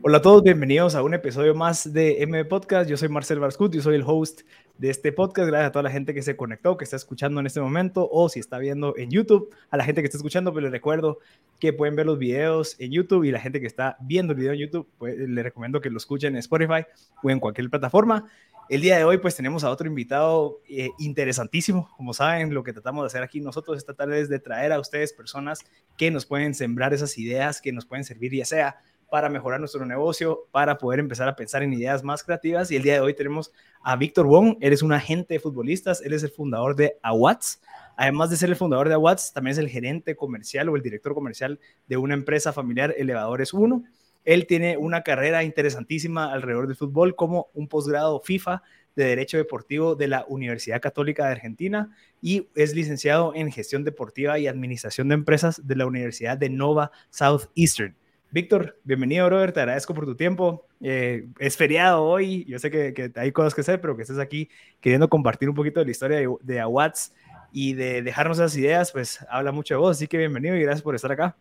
Hola a todos, bienvenidos a un episodio más de M Podcast. Yo soy Marcel Barscut, yo soy el host de este podcast. Gracias a toda la gente que se conectó, que está escuchando en este momento o si está viendo en YouTube. A la gente que está escuchando, pues les recuerdo que pueden ver los videos en YouTube y la gente que está viendo el video en YouTube, pues les recomiendo que lo escuchen en Spotify o en cualquier plataforma. El día de hoy pues tenemos a otro invitado eh, interesantísimo. Como saben, lo que tratamos de hacer aquí nosotros esta tarde es de traer a ustedes personas que nos pueden sembrar esas ideas, que nos pueden servir ya sea para mejorar nuestro negocio, para poder empezar a pensar en ideas más creativas. Y el día de hoy tenemos a Víctor Wong. Él es un agente de futbolistas, él es el fundador de Awats. Además de ser el fundador de Awats, también es el gerente comercial o el director comercial de una empresa familiar, Elevadores 1. Él tiene una carrera interesantísima alrededor del fútbol como un posgrado FIFA de Derecho Deportivo de la Universidad Católica de Argentina y es licenciado en Gestión Deportiva y Administración de Empresas de la Universidad de Nova Southeastern. Víctor, bienvenido, brother. Te agradezco por tu tiempo. Eh, es feriado hoy. Yo sé que, hay cosas que hacer, pero que estés aquí queriendo compartir un poquito de la historia de, de Awards y de dejarnos esas ideas, pues habla mucho de vos. Así que bienvenido y gracias por estar acá.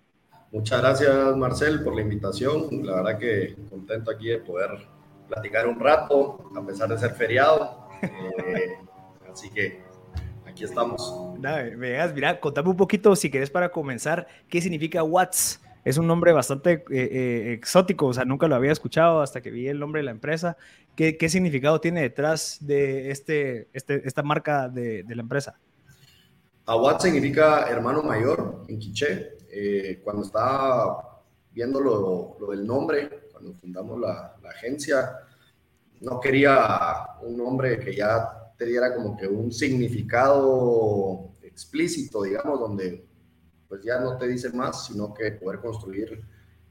Muchas gracias, Marcel, por la invitación. La verdad que contento aquí de poder platicar un rato, a pesar de ser feriado. Eh, así que aquí estamos. Dale, mira, contame un poquito, si querés, para comenzar, qué significa Watts es un nombre bastante eh, eh, exótico, o sea, nunca lo había escuchado hasta que vi el nombre de la empresa. ¿Qué, qué significado tiene detrás de este, este esta marca de, de, la empresa? Awad significa hermano mayor en quiché. Eh, cuando estaba viendo lo, lo, del nombre, cuando fundamos la, la agencia, no quería un nombre que ya te diera como que un significado explícito, digamos, donde pues ya no te dice más, sino que poder construir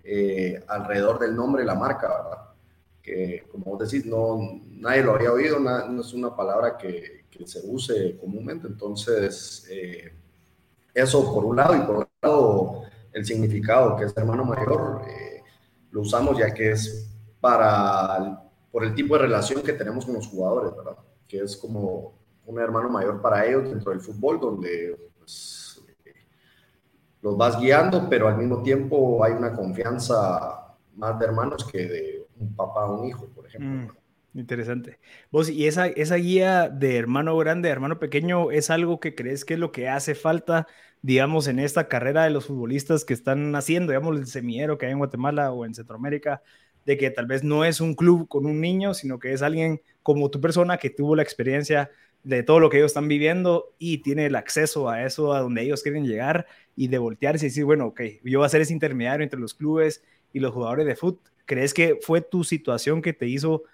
eh, alrededor del nombre la marca, ¿verdad? Que como vos decís, no, nadie lo había oído, no es una palabra que, que se use comúnmente, entonces eh, eso por un lado y por otro lado el significado que es hermano mayor, eh, lo usamos ya que es para, por el tipo de relación que tenemos con los jugadores, ¿verdad? Que es como un hermano mayor para ellos dentro del fútbol, donde pues, los vas guiando, pero al mismo tiempo hay una confianza más de hermanos que de un papá a un hijo, por ejemplo. Mm, interesante. Vos, ¿y esa, esa guía de hermano grande, hermano pequeño, es algo que crees que es lo que hace falta, digamos, en esta carrera de los futbolistas que están haciendo, digamos, el semillero que hay en Guatemala o en Centroamérica, de que tal vez no es un club con un niño, sino que es alguien como tu persona que tuvo la experiencia de todo lo que ellos están viviendo y tiene el acceso a eso, a donde ellos quieren llegar y de voltearse y decir, bueno, ok, yo voy a ser ese intermediario entre los clubes y los jugadores de fútbol. ¿Crees que fue tu situación que te hizo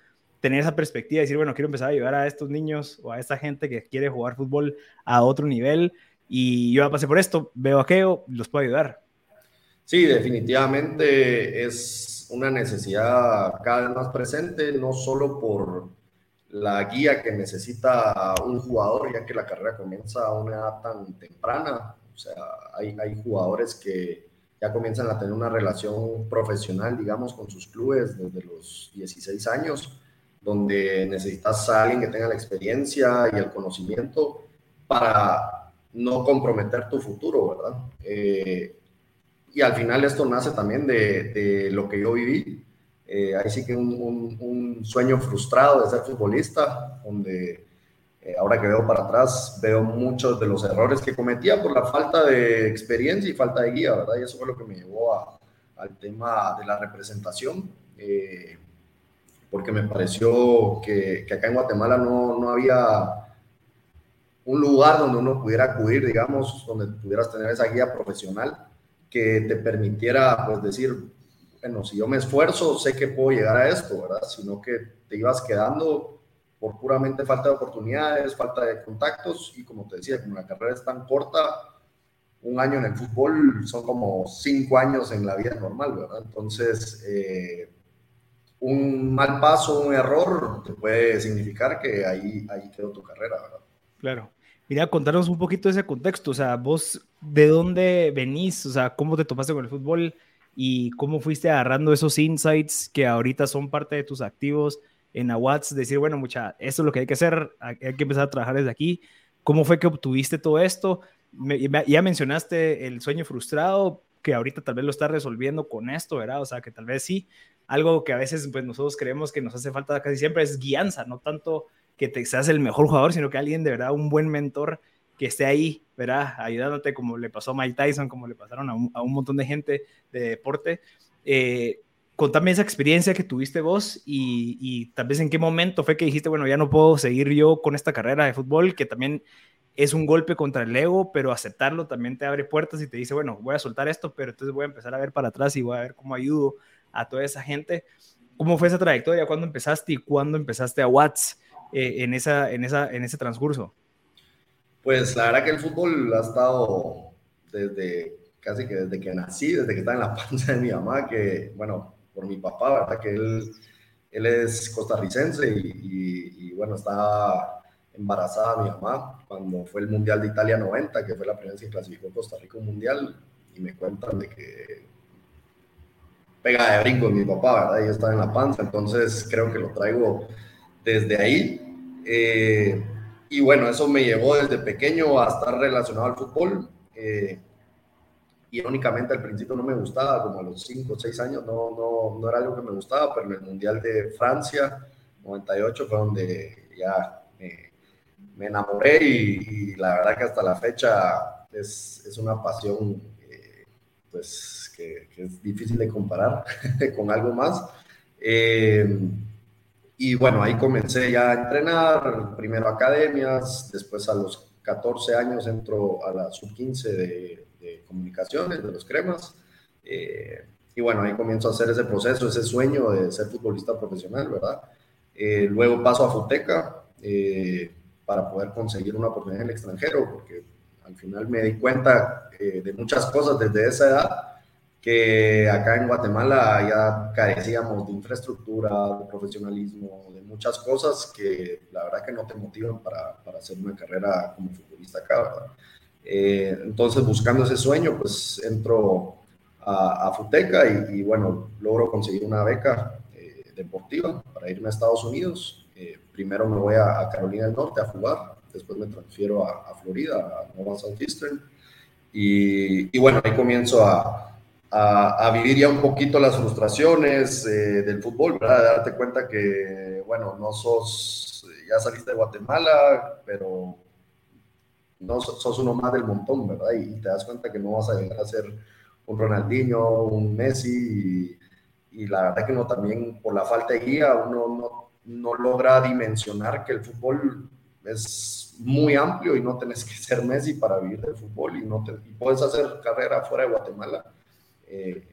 tener esa perspectiva de decir, bueno, quiero empezar a ayudar a estos niños o a esta gente que quiere jugar fútbol a otro nivel y yo ya pasé por esto, veo aquello, los puedo ayudar? Sí, definitivamente es una necesidad cada vez más presente, no solo por la guía que necesita un jugador, ya que la carrera comienza a una edad tan temprana. O sea, hay, hay jugadores que ya comienzan a tener una relación profesional, digamos, con sus clubes desde los 16 años, donde necesitas a alguien que tenga la experiencia y el conocimiento para no comprometer tu futuro, ¿verdad? Eh, y al final esto nace también de, de lo que yo viví eh, ahí sí que un, un, sueño frustrado de ser futbolista, donde eh, ahora que veo para atrás veo muchos de los errores que cometía por la falta de experiencia y falta de guía, ¿verdad? Y eso fue lo que me llevó a, al tema de la representación, eh, porque me pareció que, que, acá en Guatemala no, no había un lugar donde uno pudiera acudir, digamos, donde pudieras tener esa guía profesional que te permitiera, pues, decir, bueno, si yo me esfuerzo, sé que puedo llegar a esto, ¿verdad? Sino que te ibas quedando por puramente falta de oportunidades, falta de contactos y como te decía, como la carrera es tan corta, un año en el fútbol son como cinco años en la vida normal, ¿verdad? Entonces, eh, un mal paso, un error, te puede significar que ahí, ahí quedó tu carrera, ¿verdad? Claro. Mira, contanos un poquito ese contexto, o sea, vos, ¿de dónde venís? O sea, ¿cómo te topaste con el fútbol? y cómo fuiste agarrando esos insights que ahorita son parte de tus activos en Awards, decir, bueno, mucha, esto es lo que hay que hacer, hay que empezar a trabajar desde aquí. ¿Cómo fue que obtuviste todo esto? ya mencionaste el sueño frustrado, que ahorita tal vez lo estás resolviendo con esto, ¿verdad? O sea, que tal vez sí, algo que a veces pues nosotros creemos que nos hace falta casi siempre es guianza, no tanto que te seas el mejor jugador, sino que alguien de verdad, un buen mentor que esté ahí, ¿verdad? Ayudándote como le pasó a Mike Tyson, como le pasaron a un, a un montón de gente de deporte. Eh, contame esa experiencia que tuviste vos y, y, tal vez en qué momento fue que dijiste, bueno, ya no puedo seguir yo con esta carrera de fútbol, que también es un golpe contra el ego, pero aceptarlo también te abre puertas y te dice, bueno, voy a soltar esto, pero entonces voy a empezar a ver para atrás y voy a ver cómo ayudo a toda esa gente. ¿Cómo fue esa trayectoria? ¿Cuándo empezaste y cuándo empezaste a Watts eh, en, esa, en, esa, en ese transcurso? Pues la verdad que el fútbol ha estado desde casi que desde que nací, desde que estaba en la panza de mi mamá, que bueno, por mi papá, ¿verdad? Que él, él es costarricense y, y, bueno, estaba embarazada mi mamá cuando fue el Mundial de Italia 90, que fue la primera vez que clasificó Costa Rica un Mundial, y me cuentan de que pega de brinco mi papá, ¿verdad? Yo estaba en la panza, entonces creo que lo traigo desde ahí. Eh, y bueno, eso me llevó desde pequeño a estar relacionado al fútbol. Eh, irónicamente al principio no me gustaba, como a los 5 o 6 años no, no, no, era algo que me gustaba, pero en el Mundial de Francia 98 fue donde ya me, enamoré y, la verdad que hasta la fecha es, es una pasión eh, pues que, que, es difícil de comparar con algo más. Eh, y bueno, ahí comencé ya a entrenar, primero academias, después a los 14 años entro a la sub-15 de, de, comunicaciones, de los cremas. Eh, y bueno, ahí comienzo a hacer ese proceso, ese sueño de ser futbolista profesional, ¿verdad? Eh, luego paso a Futeca eh, para poder conseguir una oportunidad en el extranjero, porque al final me di cuenta eh, de muchas cosas desde esa edad que acá en Guatemala ya carecíamos de infraestructura, de profesionalismo, de muchas cosas que la verdad que no te motivan para, para hacer una carrera como futbolista acá, ¿verdad? Eh, entonces, buscando ese sueño, pues entro a, a Futeca y, y, bueno, logro conseguir una beca eh, deportiva para irme a Estados Unidos. Eh, primero me voy a, a, Carolina del Norte a jugar, después me transfiero a, a Florida, a Nova Southeastern. Y, y bueno, ahí comienzo a, a, vivir ya un poquito las frustraciones eh, del fútbol, ¿verdad? Darte cuenta que, bueno, no sos, ya saliste de Guatemala, pero no sos uno más del montón, ¿verdad? Y, te das cuenta que no vas a llegar a ser un Ronaldinho, un Messi, y, la verdad que uno también, por la falta de guía, uno no, logra dimensionar que el fútbol es muy amplio y no tenés que ser Messi para vivir del fútbol y, no puedes hacer carrera fuera de Guatemala eh,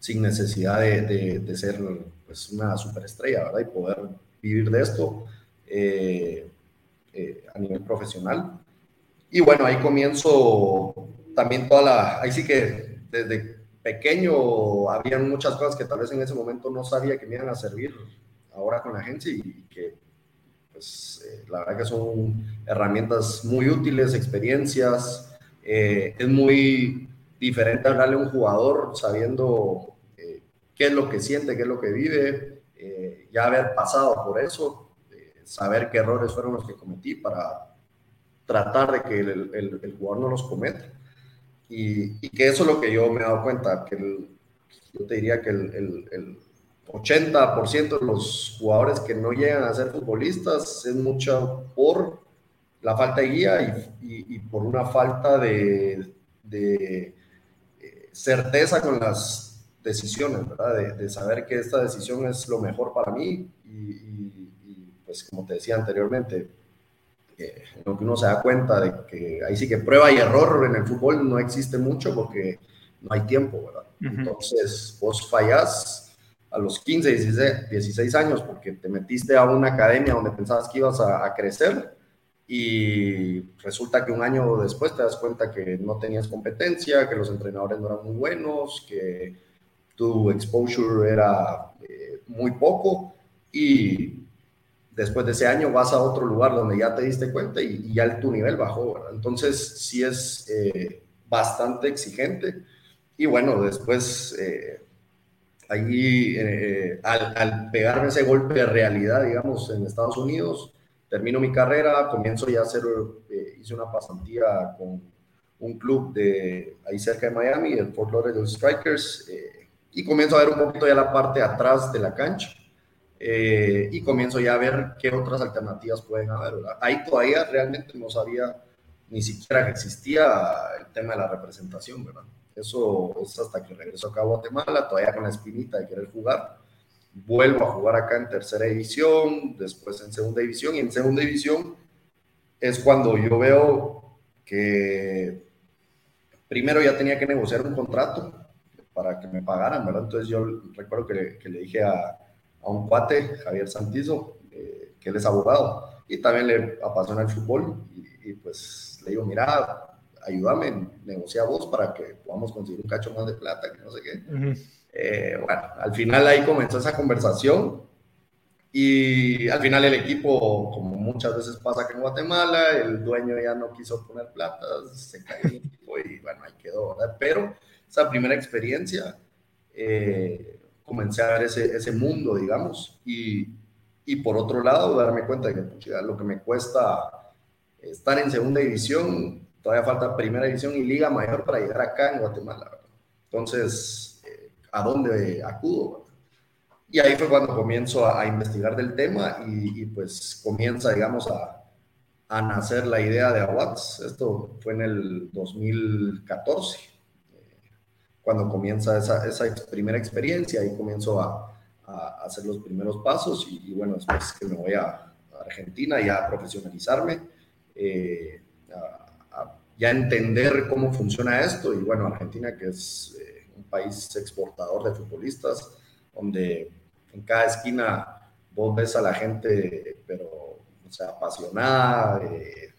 sin necesidad de, ser pues, una superestrella, ¿verdad? Y poder vivir de esto eh, eh, a nivel profesional. Y bueno, ahí comienzo también toda la, ahí sí que desde pequeño habían muchas cosas que tal vez en ese momento no sabía que me iban a servir ahora con la agencia y que pues eh, la verdad que son herramientas muy útiles, experiencias, eh, es muy diferente hablarle a un jugador sabiendo eh, qué es lo que siente, qué es lo que vive, ya haber pasado por eso, saber qué errores fueron los que cometí para tratar de que el, el, jugador no los cometa. Y, y, que eso es lo que yo me he dado cuenta, que yo te diría que el, el 80% de los jugadores que no llegan a ser futbolistas es mucho por la falta de guía y, y, por una falta de, de, certeza con las decisiones, ¿verdad? De, de, saber que esta decisión es lo mejor para mí y, y pues como te decía anteriormente, eh, lo que uno se da cuenta de que ahí sí que prueba y error en el fútbol no existe mucho porque no hay tiempo, ¿verdad? Uh -huh. Entonces vos fallás a los 15, 16, 16, años porque te metiste a una academia donde pensabas que ibas a, a crecer y resulta que un año después te das cuenta que no tenías competencia, que los entrenadores no eran muy buenos, que tu exposure era eh, muy poco y después de ese año vas a otro lugar donde ya te diste cuenta y, y ya tu nivel bajó, ¿verdad? Entonces sí es eh, bastante exigente y bueno, después eh, ahí eh, al, al pegarme ese golpe de realidad, digamos, en Estados Unidos, termino mi carrera, comienzo ya a hacer, eh, hice una pasantía con un club de ahí cerca de Miami, el Fort Lauderdale Strikers, eh, y comienzo a ver un poquito ya la parte atrás de la cancha. Eh, y comienzo ya a ver qué otras alternativas pueden haber. Ahí todavía realmente no sabía ni siquiera que existía el tema de la representación, ¿verdad? Eso es hasta que regreso acá a Guatemala, todavía con la espinita de querer jugar. Vuelvo a jugar acá en tercera división, después en segunda división, y en segunda división es cuando yo veo que primero ya tenía que negociar un contrato para que me pagaran, ¿verdad? Entonces yo recuerdo que, que le dije a, a un cuate, Javier Santizo, eh, que él es abogado y también le apasiona el fútbol. Y, pues le digo, mira, ayúdame, negocia vos para que podamos conseguir un cacho más de plata, que no sé qué. Eh, bueno, al final ahí comenzó esa conversación y al final el equipo, como muchas veces pasa que en Guatemala, el dueño ya no quiso poner plata, se cayó y bueno, ahí quedó, ¿verdad? Pero esa primera experiencia... Eh, ver ese, ese mundo, digamos, y, y, por otro lado darme cuenta de que lo que me cuesta estar en segunda división, todavía falta primera división y liga mayor para llegar acá en Guatemala. Entonces, eh, ¿a dónde acudo? Y ahí fue cuando comienzo a, investigar del tema y, y, pues comienza, digamos, a, a nacer la idea de Aguats. Esto fue en el 2014 cuando comienza esa, esa primera experiencia y comienzo a, a, hacer los primeros pasos y, bueno, después que me voy a, Argentina ya a profesionalizarme, eh, a, ya entender cómo funciona esto y bueno, Argentina que es eh, un país exportador de futbolistas, donde en cada esquina vos ves a la gente, pero, o sea, apasionada, eh,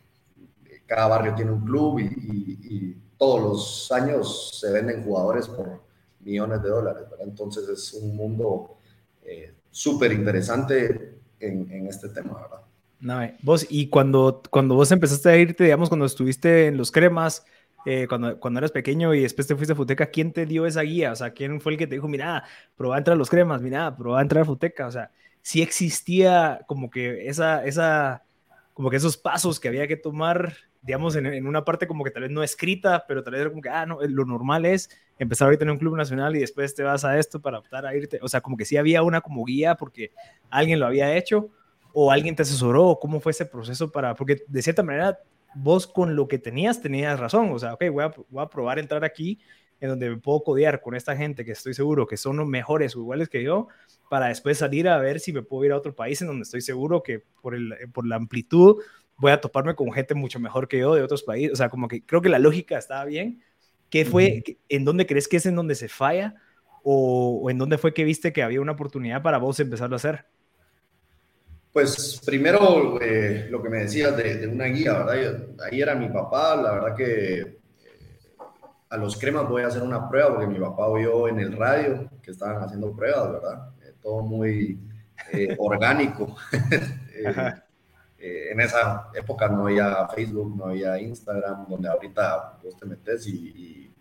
cada barrio tiene un club y, y todos los años se venden jugadores por millones de dólares, ¿verdad? Entonces es un mundo eh, súper interesante en, este tema, ¿verdad? No, eh, vos, y cuando, cuando vos empezaste a irte, digamos, cuando estuviste en los cremas, eh, cuando, cuando eras pequeño y después te fuiste a Futeca, ¿quién te dio esa guía? O sea, ¿quién fue el que te dijo, mira, probá a a los cremas, mira, probá a entrar a Futeca? O sea, si existía como que esa, esa, como que esos pasos que había que tomar digamos, en, una parte como que tal vez no escrita, pero tal vez como que, ah, no, lo normal es empezar ahorita en un club nacional y después te vas a esto para optar a irte. O sea, como que sí había una como guía porque alguien lo había hecho o alguien te asesoró, o cómo fue ese proceso para, porque de cierta manera vos con lo que tenías tenías razón, o sea, ok, voy a, voy a probar entrar aquí en donde me puedo codear con esta gente que estoy seguro que son mejores o iguales que yo, para después salir a ver si me puedo ir a otro país en donde estoy seguro que por, el, por la amplitud voy a toparme con gente mucho mejor que yo de otros países. O sea, como que creo que la lógica estaba bien. ¿Qué fue, en dónde crees que es en donde se falla? O, en dónde fue que viste que había una oportunidad para vos empezarlo a hacer? Pues primero eh, lo que me decías de, una guía, ¿verdad? ahí era mi papá, la verdad que eh, a los cremas voy a hacer una prueba porque mi papá oyó en el radio que estaban haciendo pruebas, ¿verdad? Eh, todo muy orgánico. Eh, en esa época no había Facebook, no había Instagram, donde ahorita vos te metes y,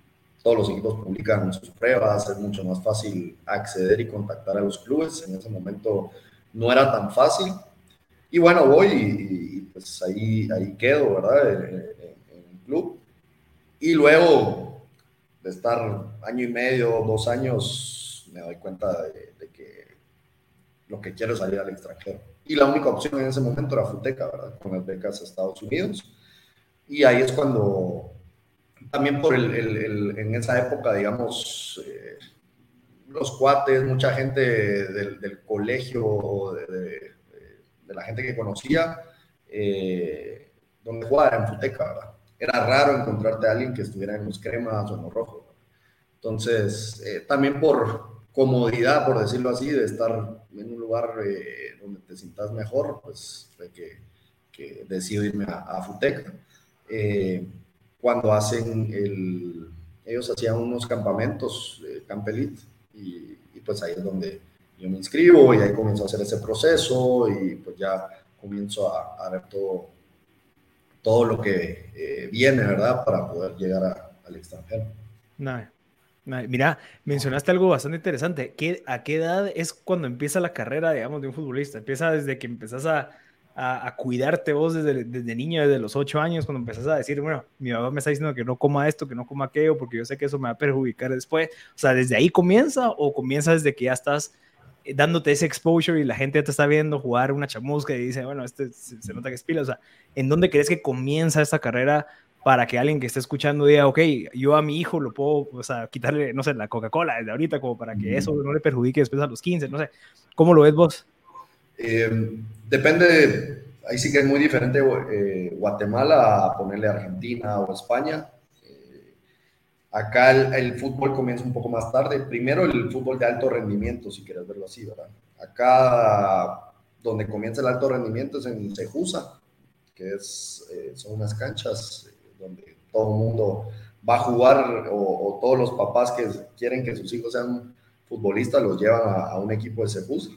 todos los equipos publican sus pruebas, es mucho más fácil acceder y contactar a los clubes. En ese momento no era tan fácil. Y bueno, voy y, pues ahí, ahí quedo, ¿verdad? En, el club. Y luego de estar año y medio, dos años, me doy cuenta de, de que lo que quiero es salir al extranjero y la única opción en ese momento era Futeca, ¿verdad? Con las becas a Estados Unidos. Y ahí es cuando, también por el, el, en esa época, digamos, eh, los cuates, mucha gente del, del colegio, de, de, la gente que conocía, eh, donde jugaba en Futeca, ¿verdad? Era raro encontrarte a alguien que estuviera en los cremas o en los rojos. Entonces, eh, también por, comodidad, por decirlo así, de estar en un lugar eh, donde te sientas mejor, pues fue que, que decido irme a, a Futeca. Eh, cuando hacen el, ellos hacían unos campamentos, eh, Campelit, y, pues ahí es donde yo me inscribo y ahí comienzo a hacer ese proceso y pues ya comienzo a, a ver todo, todo lo que eh, viene, ¿verdad? Para poder llegar al extranjero. No. Mira, mencionaste algo bastante interesante. ¿Qué, ¿A qué edad es cuando empieza la carrera, digamos, de un futbolista? ¿Empieza desde que empezás a, a, cuidarte vos desde, desde, niño, desde los ocho años, cuando empezás a decir, bueno, mi mamá me está diciendo que no coma esto, que no coma aquello, porque yo sé que eso me va a perjudicar después. O sea, ¿desde ahí comienza o comienza desde que ya estás eh, dándote ese exposure y la gente te está viendo jugar una chamusca y dice, bueno, este se, nota que es pila? O sea, ¿en dónde crees que comienza esta carrera para que alguien que esté escuchando diga, ok, yo a mi hijo lo puedo, o sea, quitarle, no sé, la Coca-Cola desde ahorita, como para que eso no le perjudique después a los 15, no sé. ¿Cómo lo ves vos? Eh, depende, ahí sí que es muy diferente eh, Guatemala a ponerle Argentina o España. Eh, acá el, fútbol comienza un poco más tarde. Primero el fútbol de alto rendimiento, si quieres verlo así, ¿verdad? Acá donde comienza el alto rendimiento es en Cejusa, que es, son unas canchas donde todo el mundo va a jugar o, todos los papás que quieren que sus hijos sean futbolistas los llevan a, un equipo de Cejusa.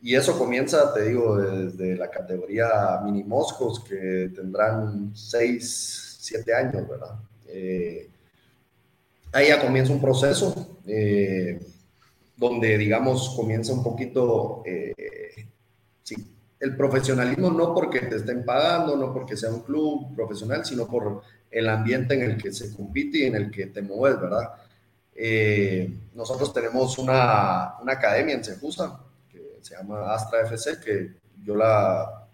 Y eso comienza, te digo, desde la categoría mini moscos que tendrán 6, 7 años, ¿verdad? Eh, ahí ya comienza un proceso eh, donde, digamos, comienza un poquito, eh, el profesionalismo no porque te estén pagando, no porque sea un club profesional, sino por el ambiente en el que se compite y en el que te mueves, ¿verdad? Eh, nosotros tenemos una, una, academia en Cejusa que se llama Astra FC, que yo la,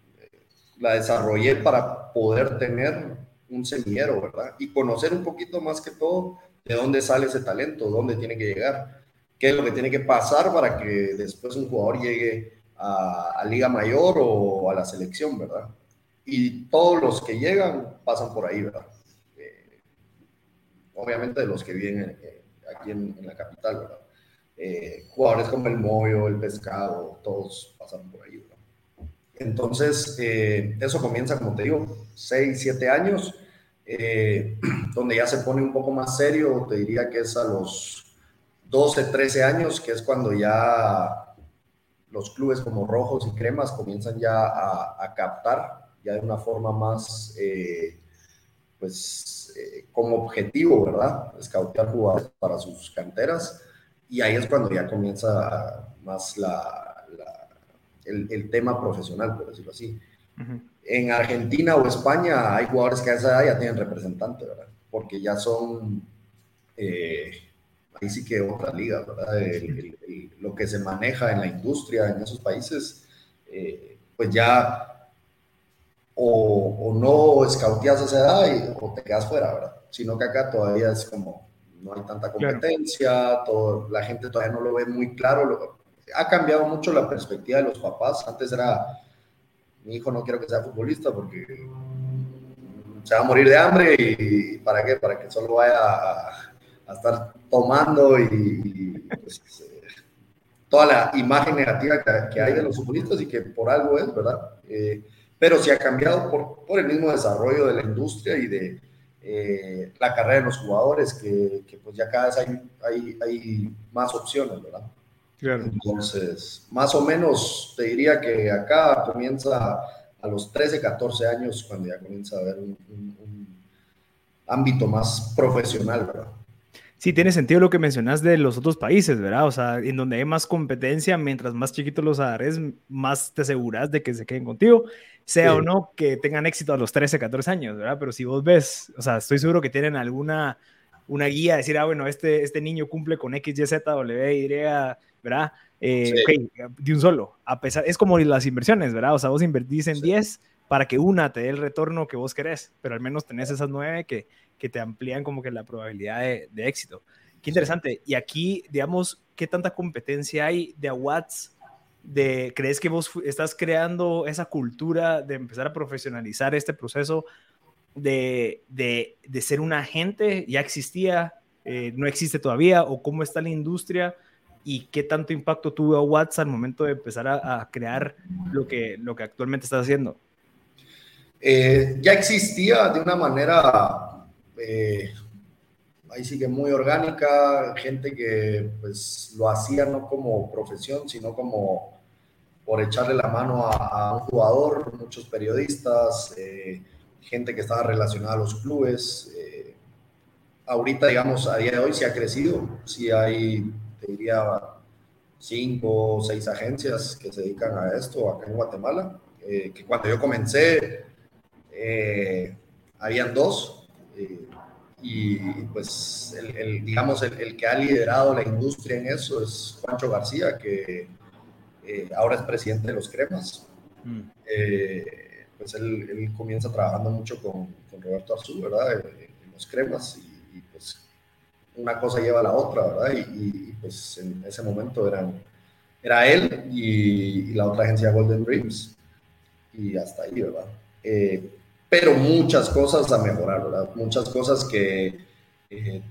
la desarrollé para poder tener un semillero, ¿verdad? Y conocer un poquito más que todo de dónde sale ese talento, dónde tiene que llegar, qué es lo que tiene que pasar para que después un jugador llegue a, Liga Mayor o a la selección, ¿verdad? Y todos los que llegan pasan por ahí, ¿verdad? Eh, obviamente de los que viven eh, aquí en, la capital, ¿verdad? Eh, jugadores como el Moyo, el Pescado, todos pasan por ahí, ¿verdad? Entonces, eso comienza, como te digo, 6, 7 años, donde ya se pone un poco más serio, te diría que es a los 12, 13 años, que es cuando ya los clubes como rojos y cremas comienzan ya a, captar ya de una forma más, eh, pues, eh, como objetivo, ¿verdad? Escautear jugadores para sus canteras. Y ahí es cuando ya comienza más la, el, tema profesional, por decirlo así. En Argentina o España hay jugadores que a esa edad ya tienen representante, ¿verdad? Porque ya son... Eh, ahí sí que otra liga, ¿verdad? lo que se maneja en la industria en esos países, eh, pues ya o, no escauteas a esa edad o te quedas fuera, ¿verdad? Sino que acá todavía es como, no hay tanta competencia, todo, la gente todavía no lo ve muy claro. ha cambiado mucho la perspectiva de los papás. Antes era, mi hijo no quiero que sea futbolista porque se va a morir de hambre y ¿para qué? Para que solo vaya a, a estar tomando y, pues, eh, toda la imagen negativa que, hay de los futbolistas y que por algo es, ¿verdad? Eh, pero sí ha cambiado por, por, el mismo desarrollo de la industria y de eh, la carrera de los jugadores, que, que, pues ya cada vez hay, hay, hay más opciones, ¿verdad? Entonces, más o menos te diría que acá comienza a los 13, 14 años cuando ya comienza a haber un, un ámbito más profesional, ¿verdad? Sí, tiene sentido lo que mencionas de los otros países, ¿verdad? O sea, en donde hay más competencia, mientras más chiquitos los agarres, más te aseguras de que se queden contigo, sea o no que tengan éxito a los 13, 14 años, ¿verdad? Pero si vos ves, o sea, estoy seguro que tienen alguna una guía, decir, ah, bueno, este, este niño cumple con X, Y, Z, W, Y, ¿verdad? Eh, de un solo, a pesar, es como las inversiones, ¿verdad? O sea, vos invertís en 10 para que una te dé el retorno que vos querés, pero al menos tenés esas 9 que que te amplían como que la probabilidad de, éxito. Qué interesante. Y aquí, digamos, ¿qué tanta competencia hay de awards? De, ¿Crees que vos estás creando esa cultura de empezar a profesionalizar este proceso de, de, de ser un agente? ¿Ya existía? Eh, ¿No existe todavía? ¿O cómo está la industria? ¿Y qué tanto impacto tuvo Awards al momento de empezar a, crear lo que, lo que actualmente estás haciendo? Eh, ya existía de una manera eh, ahí sigue muy orgánica, gente que pues lo hacía no como profesión, sino como por echarle la mano a, un jugador, muchos periodistas, eh, gente que estaba relacionada a los clubes. Eh, ahorita, digamos, a día de hoy sí ha crecido, sí hay, te diría, cinco o seis agencias que se dedican a esto acá en Guatemala. eh, que cuando yo comencé, habían dos, y pues el, digamos, el, que ha liderado la industria en eso es Juancho García, que ahora es presidente de los Cremas. Mm. pues él, comienza trabajando mucho con, Roberto Azul, ¿verdad? En, los Cremas, y, pues una cosa lleva a la otra, ¿verdad? Y, pues en ese momento eran, era él y, la otra agencia Golden Dreams, y hasta ahí, ¿verdad? Eh, pero muchas cosas a mejorar, ¿verdad? Muchas cosas que eh,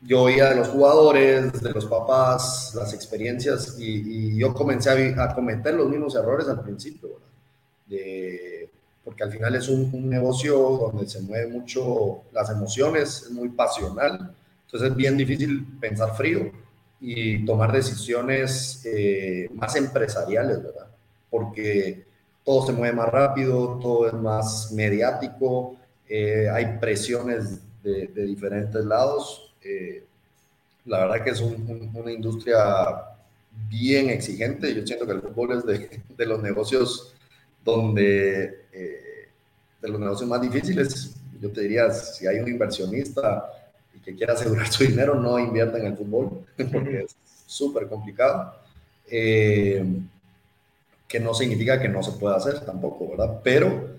yo oía de los jugadores, de los papás, las experiencias, y, yo comencé a, cometer los mismos errores al principio, ¿verdad? De, porque al final es un, un, negocio donde se mueve mucho las emociones, es muy pasional, entonces es bien difícil pensar frío y tomar decisiones eh, más empresariales, ¿verdad? Porque todo se mueve más rápido, todo es más mediático, eh, hay presiones de, diferentes lados. Eh, la verdad que es una industria bien exigente. Yo siento que el fútbol es de, los negocios donde, de los negocios más difíciles. Yo te diría, si hay un inversionista y que quiera asegurar su dinero, no invierta en el fútbol, porque es súper complicado. Eh, que no significa que no se pueda hacer tampoco, ¿verdad? Pero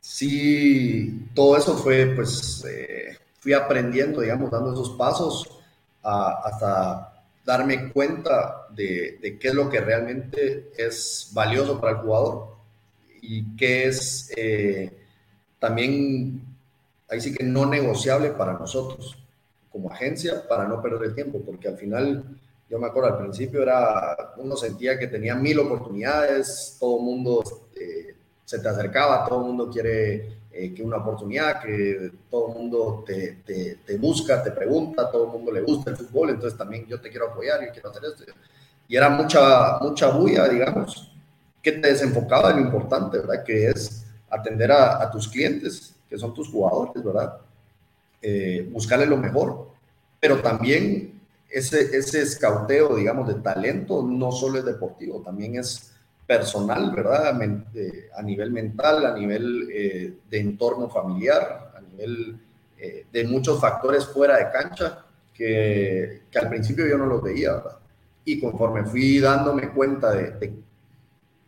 sí, todo eso fue, pues, eh, fui aprendiendo, digamos, dando esos pasos hasta darme cuenta de, de, qué es lo que realmente es valioso para el jugador y qué es eh, también ahí sí que no negociable para nosotros como agencia para no perder el tiempo, porque al final, yo me acuerdo al principio era, uno sentía que tenía mil oportunidades, todo el mundo eh, se te acercaba, todo el mundo quiere eh, que una oportunidad, que todo el mundo te, te, te, busca, te pregunta, todo el mundo le gusta el fútbol, entonces también yo te quiero apoyar, yo quiero hacer esto. Y era mucha, mucha bulla, digamos, que te desenfocaba de lo importante, ¿verdad? Que es atender a, a tus clientes que son tus jugadores, ¿verdad? Eh, buscarle lo mejor, pero también ese, ese escauteo, digamos, de talento no solo es deportivo, también es personal, ¿verdad? a nivel mental, a nivel eh, de entorno familiar, a nivel eh, de muchos factores fuera de cancha que, que, al principio yo no los veía, ¿verdad? Y conforme fui dándome cuenta de,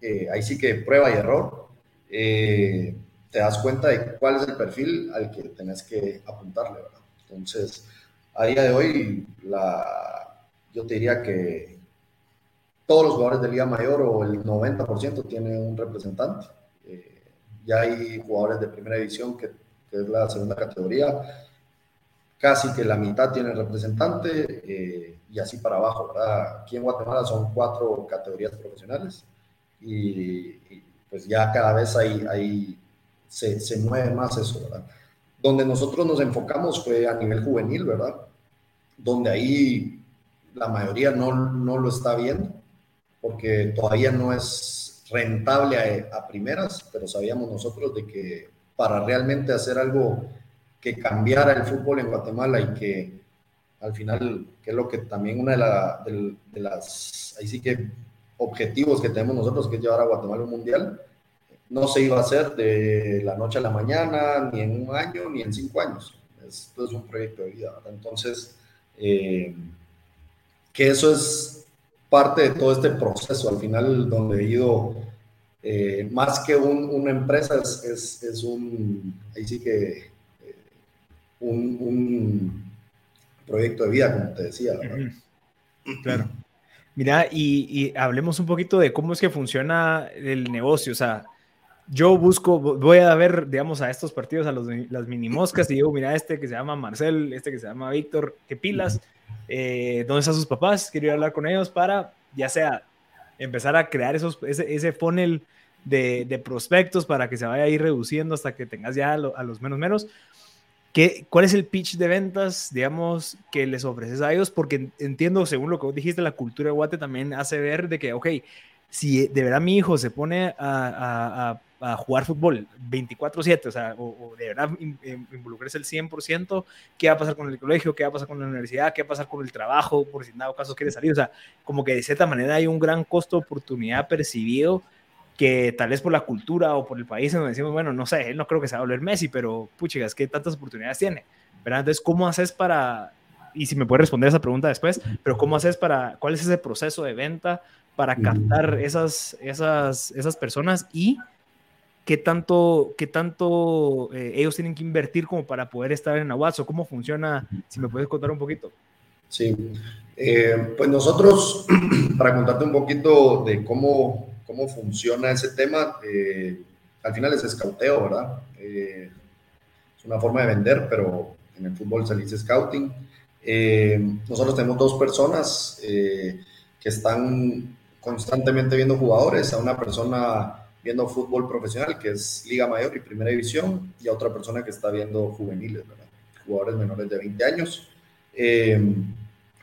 de ahí sí que prueba y error, eh, te das cuenta de cuál es el perfil al que tenés que apuntarle, ¿verdad? Entonces, a día de hoy, la, yo te diría que todos los jugadores de Liga Mayor o el 90% tienen un representante. Eh, ya hay jugadores de primera división, que, es la segunda categoría, casi que la mitad tiene representante eh, y así para abajo, ¿verdad? Aquí en Guatemala son cuatro categorías profesionales y, pues ya cada vez hay se, se mueve más eso, ¿verdad? Donde nosotros nos enfocamos fue a nivel juvenil, ¿verdad? Donde ahí la mayoría no, no lo está viendo, porque todavía no es rentable a, primeras, pero sabíamos nosotros de que para realmente hacer algo que cambiara el fútbol en Guatemala y que al final, que es lo que también una de, de las, ahí sí que objetivos que tenemos nosotros, que es llevar a Guatemala un mundial, no se iba a hacer de la noche a la mañana, ni en un año, ni en cinco años. Esto es un proyecto de vida. Entonces, eh, que eso es parte de todo este proceso, al final donde he ido, eh, más que una empresa, es, es, un, ahí sí que, eh, un, proyecto de vida, como te decía. Claro. Mira, y, y, hablemos un poquito de cómo es que funciona el negocio. O sea, yo busco, voy a ver, digamos, a estos partidos, a los, las mini moscas, y digo, mira, este que se llama Marcel, este que se llama Víctor, qué pilas, eh, ¿dónde están sus papás? Quiero ir a hablar con ellos para, ya sea, empezar a crear esos, ese, ese funnel de, prospectos para que se vaya a ir reduciendo hasta que tengas ya a, los menos menos. ¿Qué, ¿Cuál es el pitch de ventas, digamos, que les ofreces a ellos? Porque entiendo, según lo que vos dijiste, la cultura de Guate también hace ver de que, ok, si de verdad mi hijo se pone a jugar fútbol 24/7, o sea, o, de verdad involucrarse el 100%, ¿qué va a pasar con el colegio? ¿Qué va a pasar con la universidad? ¿Qué va a pasar con el trabajo? Por si en dado caso quiere salir, o sea, como que de cierta manera hay un gran costo oportunidad percibido que tal vez por la cultura o por el país en donde decimos, bueno, no sé, él no creo que se va a volver Messi, pero puchigas, ¿qué tantas oportunidades tiene? ¿verdad? Entonces, ¿cómo haces para, y si me puedes responder esa pregunta después, pero ¿cómo haces para, cuál es ese proceso de venta para captar esas, esas, esas personas y qué tanto, qué tanto eh, ellos tienen que invertir como para poder estar en Aguas o cómo funciona, si me puedes contar un poquito. Sí, eh, pues nosotros, para contarte un poquito de cómo, cómo funciona ese tema, eh, al final es escauteo, ¿verdad? es una forma de vender, pero en el fútbol se dice scouting. nosotros tenemos dos personas que están constantemente viendo jugadores, a una persona viendo fútbol profesional, que es Liga Mayor y Primera División, y a otra persona que está viendo juveniles, jugadores menores de 20 años. Eh,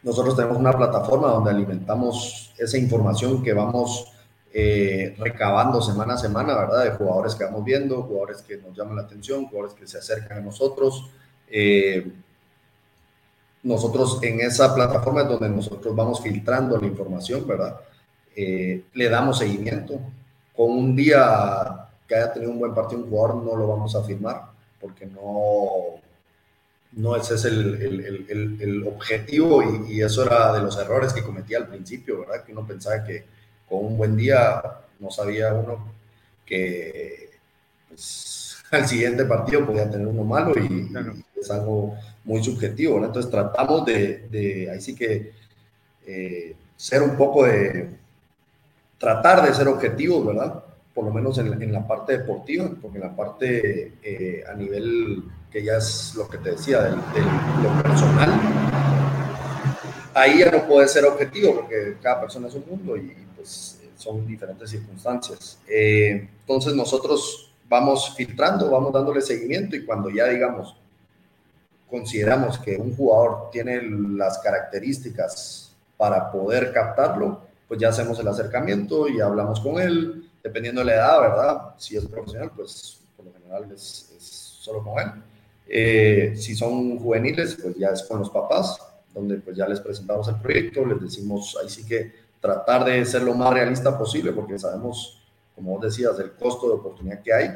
nosotros tenemos una plataforma donde alimentamos esa información que vamos eh, recabando semana a semana, ¿verdad? De jugadores que vamos viendo, jugadores que nos llaman la atención, jugadores que se acercan a nosotros. Eh, nosotros en esa plataforma es donde nosotros vamos filtrando la información, ¿verdad? le damos seguimiento, con un día que haya tenido un buen partido un jugador no lo vamos a firmar porque no, no ese es el, el, el, objetivo y, y, eso era de los errores que cometía al principio, ¿verdad? Que uno pensaba que con un buen día no sabía uno que pues, al siguiente partido podía tener uno malo y, es algo muy subjetivo, ¿verdad? Entonces tratamos de, de ahí sí que eh, ser un poco de, tratar de ser objetivos, ¿verdad? Por lo menos en, la parte deportiva, porque en la parte eh, a nivel que ya es lo que te decía, del, lo personal, ahí ya no puede ser objetivo, porque cada persona es un mundo y pues son diferentes circunstancias. Eh, entonces nosotros vamos filtrando, vamos dándole seguimiento y cuando ya digamos, consideramos que un jugador tiene las características para poder captarlo, pues ya hacemos el acercamiento y hablamos con él, dependiendo de la edad, ¿verdad? Si es profesional, pues por lo general es, solo con él. Eh, si son juveniles, pues ya es con los papás, donde pues ya les presentamos el proyecto, les decimos ahí sí que tratar de ser lo más realista posible, porque sabemos, como vos decías, el costo de oportunidad que hay.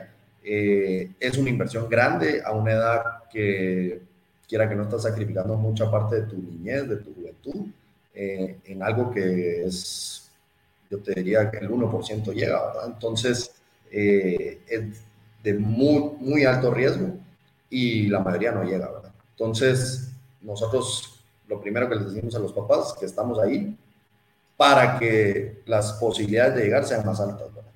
Eh, es una inversión grande a una edad que quiera que no estás sacrificando mucha parte de tu niñez, de tu juventud. Eh, en algo que es, yo te diría que el 1% llega, ¿verdad? Entonces, eh, es de muy, muy alto riesgo y la mayoría no llega, ¿verdad? Entonces, nosotros lo primero que les decimos a los papás que estamos ahí para que las posibilidades de llegar sean más altas, ¿verdad?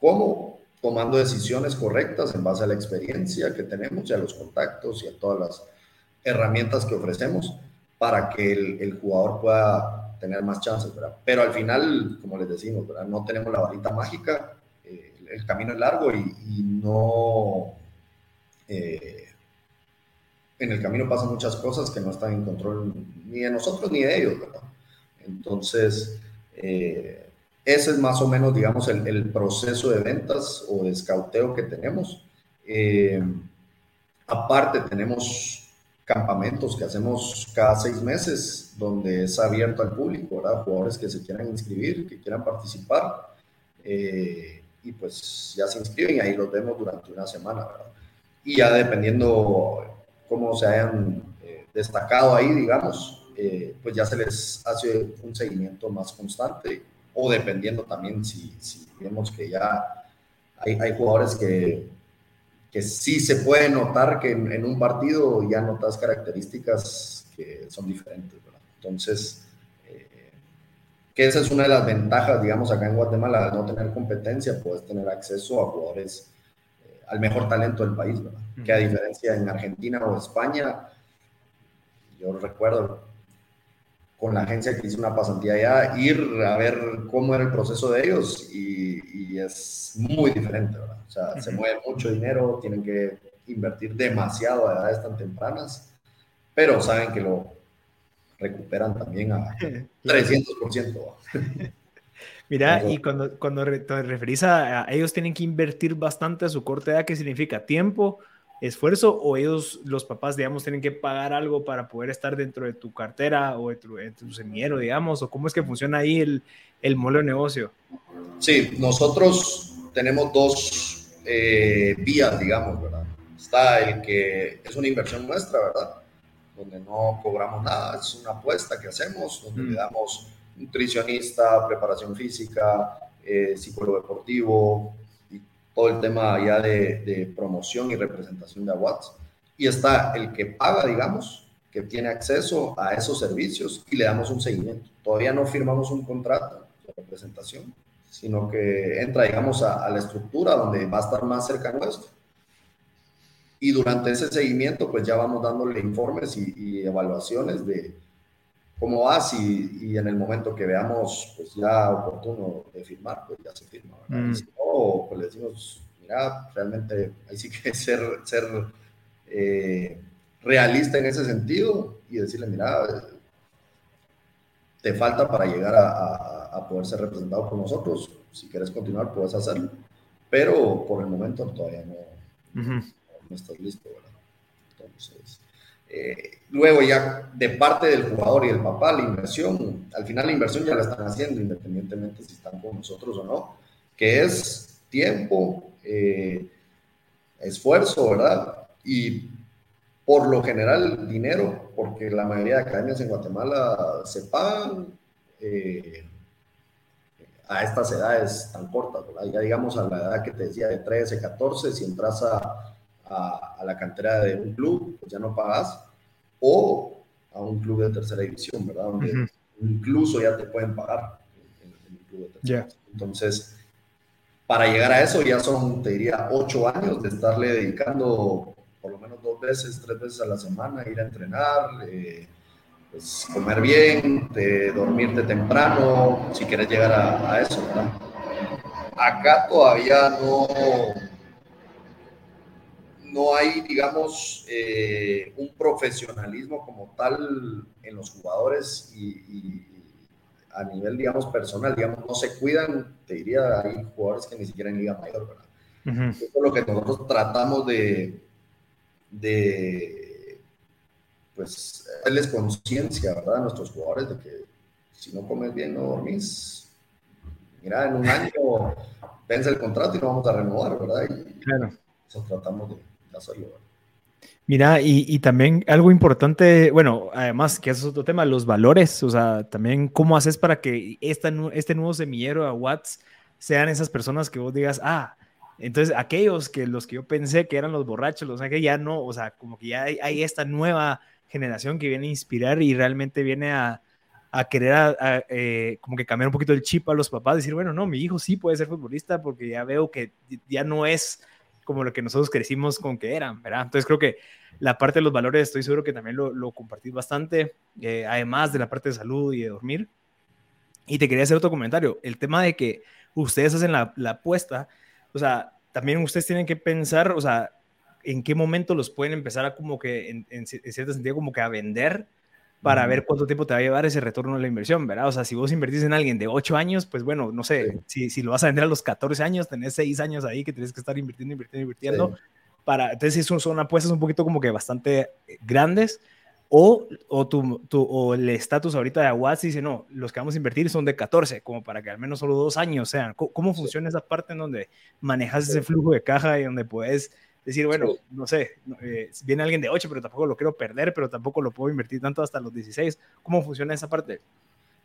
¿Cómo? Tomando decisiones correctas en base a la experiencia que tenemos y a los contactos y a todas las herramientas que ofrecemos para que el, jugador pueda tener más chances, ¿verdad? Pero al final, como les decimos, ¿verdad? No tenemos la varita mágica, eh, el camino es largo y, no... Eh, en el camino pasan muchas cosas que no están en control ni de nosotros ni de ellos, ¿verdad? Entonces, eh, ese es más o menos, digamos, el, proceso de ventas o de escauteo que tenemos. aparte, tenemos campamentos que hacemos cada seis meses, donde es abierto al público, ¿verdad? Jugadores que se quieran inscribir, que quieran participar, eh, y pues ya se inscriben y ahí los vemos durante una semana, ¿verdad? Y ya dependiendo cómo se hayan eh, destacado ahí, digamos, eh, pues ya se les hace un seguimiento más constante, o dependiendo también si, si vemos que ya hay, hay jugadores que que sí se puede notar que en, un partido ya notas características que son diferentes, ¿verdad? Entonces, eh, que esa es una de las ventajas, digamos, acá en Guatemala, de no tener competencia, puedes tener acceso a jugadores eh, al mejor talento del país, ¿verdad? Que a diferencia en Argentina o España, yo recuerdo con la agencia que hizo una pasantía allá, ir a ver cómo era el proceso de ellos y, y es muy diferente, ¿verdad? O sea, se mueve mucho dinero, tienen que invertir demasiado a edades tan tempranas, pero saben que lo recuperan también a 300%. Mira, y cuando, cuando te referís a, ellos tienen que invertir bastante a su corta edad, ¿qué significa? ¿Tiempo, esfuerzo o ellos, los papás, digamos, tienen que pagar algo para poder estar dentro de tu cartera o de tu, semillero, digamos? ¿O cómo es que funciona ahí el, el modelo de negocio? Sí, nosotros tenemos dos eh, vías, digamos, ¿verdad? Está el que es una inversión nuestra, ¿verdad? Donde no cobramos nada, es una apuesta que hacemos, donde le mm. damos nutricionista, preparación física, eh, psicólogo deportivo todo el tema ya de, promoción y representación de Aguats. Y está el que paga, digamos, que tiene acceso a esos servicios y le damos un seguimiento. Todavía no firmamos un contrato de representación, sino que entra, digamos, a, a la estructura donde va a estar más cerca nuestro y durante ese seguimiento, pues ya vamos dándole informes y, evaluaciones de cómo va, si, y en el momento que veamos, pues ya oportuno de firmar, pues ya se firma. Mm. si no, pues le decimos, mira, realmente hay sí que ser, ser eh, realista en ese sentido y decirle, mira, te falta para llegar a, a, poder ser representado por nosotros. Si quieres continuar, puedes hacerlo. Pero por el momento todavía no no estás listo, ¿verdad? Entonces, eh, luego ya de parte del jugador y del papá, la inversión, al final la inversión ya la están haciendo independientemente si están con nosotros o no, que es tiempo, eh, esfuerzo, ¿verdad? Y por lo general dinero, porque la mayoría de academias en Guatemala se pagan eh, a estas edades tan cortas, ¿verdad? Ya digamos a la edad que te decía de 13, 14, si entras a a, la cantera de un club, pues ya no pagas, o a un club de tercera división, ¿verdad? Donde incluso ya te pueden pagar en, un club de tercera Entonces, para llegar a eso ya son, te diría, ocho años de estarle dedicando por lo menos dos veces, tres veces a la semana, ir a entrenar, eh, pues, comer bien, de dormirte temprano, si quieres llegar a, a eso, ¿verdad? Acá todavía no, no hay, digamos, eh, un profesionalismo como tal en los jugadores y, a nivel, digamos, personal, digamos, no se cuidan, te diría, hay jugadores que ni siquiera en Liga Mayor, ¿verdad? Eso es lo que nosotros tratamos de, de pues, darles conciencia, ¿verdad? A nuestros jugadores de que si no comes bien, no dormís. Mira, en un año vence el contrato y no vamos a renovar, ¿verdad? Y claro. Eso tratamos de, Mira, y, también algo importante, bueno, además que eso es otro tema, los valores, o sea, también cómo haces para que esta, este nuevo semillero a Watts sean esas personas que vos digas, ah, entonces aquellos que los que yo pensé que eran los borrachos, los que ya no, o sea, como que ya hay, esta nueva generación que viene a inspirar y realmente viene a, a querer eh, como que cambiar un poquito el chip a los papás, decir, bueno, no, mi hijo sí puede ser futbolista porque ya veo que ya no es como lo que nosotros crecimos con que eran, ¿verdad? Entonces creo que la parte de los valores estoy seguro que también lo, lo compartís bastante, eh, además de la parte de salud y de dormir. Y te quería hacer otro comentario, el tema de que ustedes hacen la, la apuesta, o sea, también ustedes tienen que pensar, o sea, en qué momento los pueden empezar a como que, en, en cierto sentido, como que a vender para ver cuánto tiempo te va a llevar ese retorno de la inversión, ¿verdad? O sea, si vos invertís en alguien de 8 años, pues bueno, no sé, si, si, lo vas a vender a los 14 años, tenés 6 años ahí que tienes que estar invirtiendo, invirtiendo, invirtiendo. Para, entonces, son, son apuestas un poquito como que bastante eh, grandes. O, o, tu, tu, o el estatus ahorita de Aguas dice, no, los que vamos a invertir son de 14, como para que al menos solo dos años sean. ¿Cómo, cómo funciona esa parte en donde manejas ese flujo de caja y donde puedes decir, bueno, no sé, eh, viene alguien de 8, pero tampoco lo quiero perder, pero tampoco lo puedo invertir tanto hasta los 16. ¿Cómo funciona esa parte?